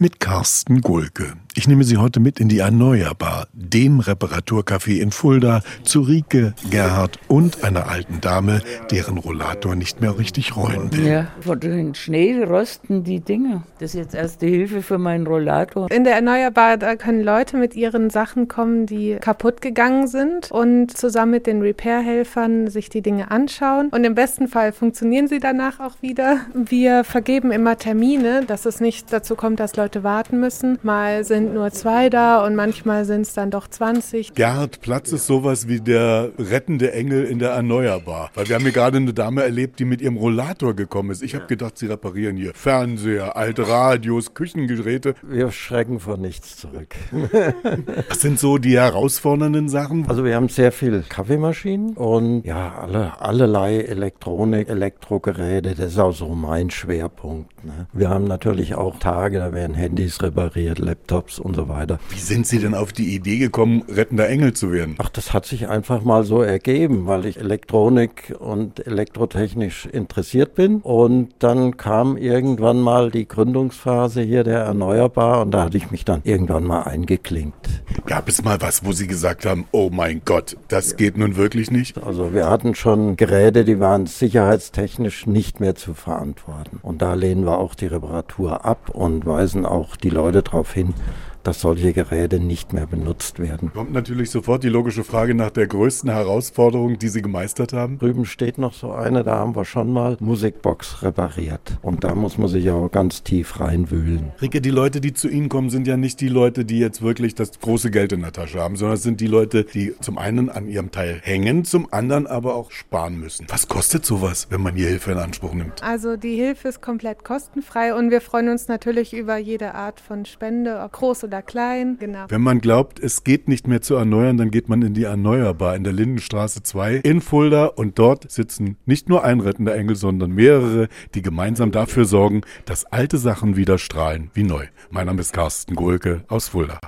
mit Carsten Gulke. Ich nehme Sie heute mit in die Erneuerbar, dem Reparaturcafé in Fulda, zu Rike, Gerhard und einer alten Dame, deren Rollator nicht mehr richtig rollen will. Ja, von den Schnee rosten die Dinge. Das ist jetzt erste Hilfe für meinen Rollator. In der Erneuerbar, da können Leute mit ihren Sachen kommen, die kaputt gegangen sind und zusammen mit den Repair-Helfern sich die Dinge anschauen. Und im besten Fall funktionieren sie danach auch wieder. Wir vergeben immer Termine, dass es nicht dazu kommt, dass Leute warten müssen. Mal sind nur zwei da und manchmal sind es dann doch 20. Gerhard Platz ist sowas wie der rettende Engel in der Erneuerbar. Weil wir haben hier gerade eine Dame erlebt, die mit ihrem Rollator gekommen ist. Ich habe gedacht, sie reparieren hier Fernseher, alte Radios, Küchengeräte. Wir schrecken vor nichts zurück. Was sind so die herausfordernden Sachen? Also wir haben sehr viel Kaffeemaschinen und ja, alle, allerlei Elektronik, Elektrogeräte. Das ist auch so mein Schwerpunkt. Ne? Wir haben natürlich auch Tage, da werden Handys repariert, Laptops und so weiter. Wie sind Sie denn auf die Idee gekommen, rettender Engel zu werden? Ach, das hat sich einfach mal so ergeben, weil ich Elektronik und elektrotechnisch interessiert bin. Und dann kam irgendwann mal die Gründungsphase hier der Erneuerbar und da hatte ich mich dann irgendwann mal eingeklinkt. Gab es mal was, wo Sie gesagt haben, oh mein Gott, das geht nun wirklich nicht? Also wir hatten schon Geräte, die waren sicherheitstechnisch nicht mehr zu verantworten. Und da lehnen wir auch die Reparatur ab und weisen auch die Leute darauf hin, dass solche Geräte nicht mehr benutzt werden. Kommt natürlich sofort die logische Frage nach der größten Herausforderung, die Sie gemeistert haben. Drüben steht noch so eine, da haben wir schon mal Musikbox repariert. Und da muss man sich auch ganz tief reinwühlen. Ricke, die Leute, die zu Ihnen kommen, sind ja nicht die Leute, die jetzt wirklich das große Geld in der Tasche haben, sondern es sind die Leute, die zum einen an ihrem Teil hängen, zum anderen aber auch sparen müssen. Was kostet sowas, wenn man hier Hilfe in Anspruch nimmt? Also die Hilfe ist komplett kostenfrei und wir freuen uns natürlich über jede Art von Spende, ob groß oder klein. Genau. Wenn man glaubt, es geht nicht mehr zu erneuern, dann geht man in die Erneuerbar in der Lindenstraße 2 in Fulda und dort sitzen nicht nur ein rettender Engel, sondern mehrere, die gemeinsam dafür sorgen, dass alte Sachen wieder strahlen wie neu. Mein Name ist Carsten Gohlke aus Fulda.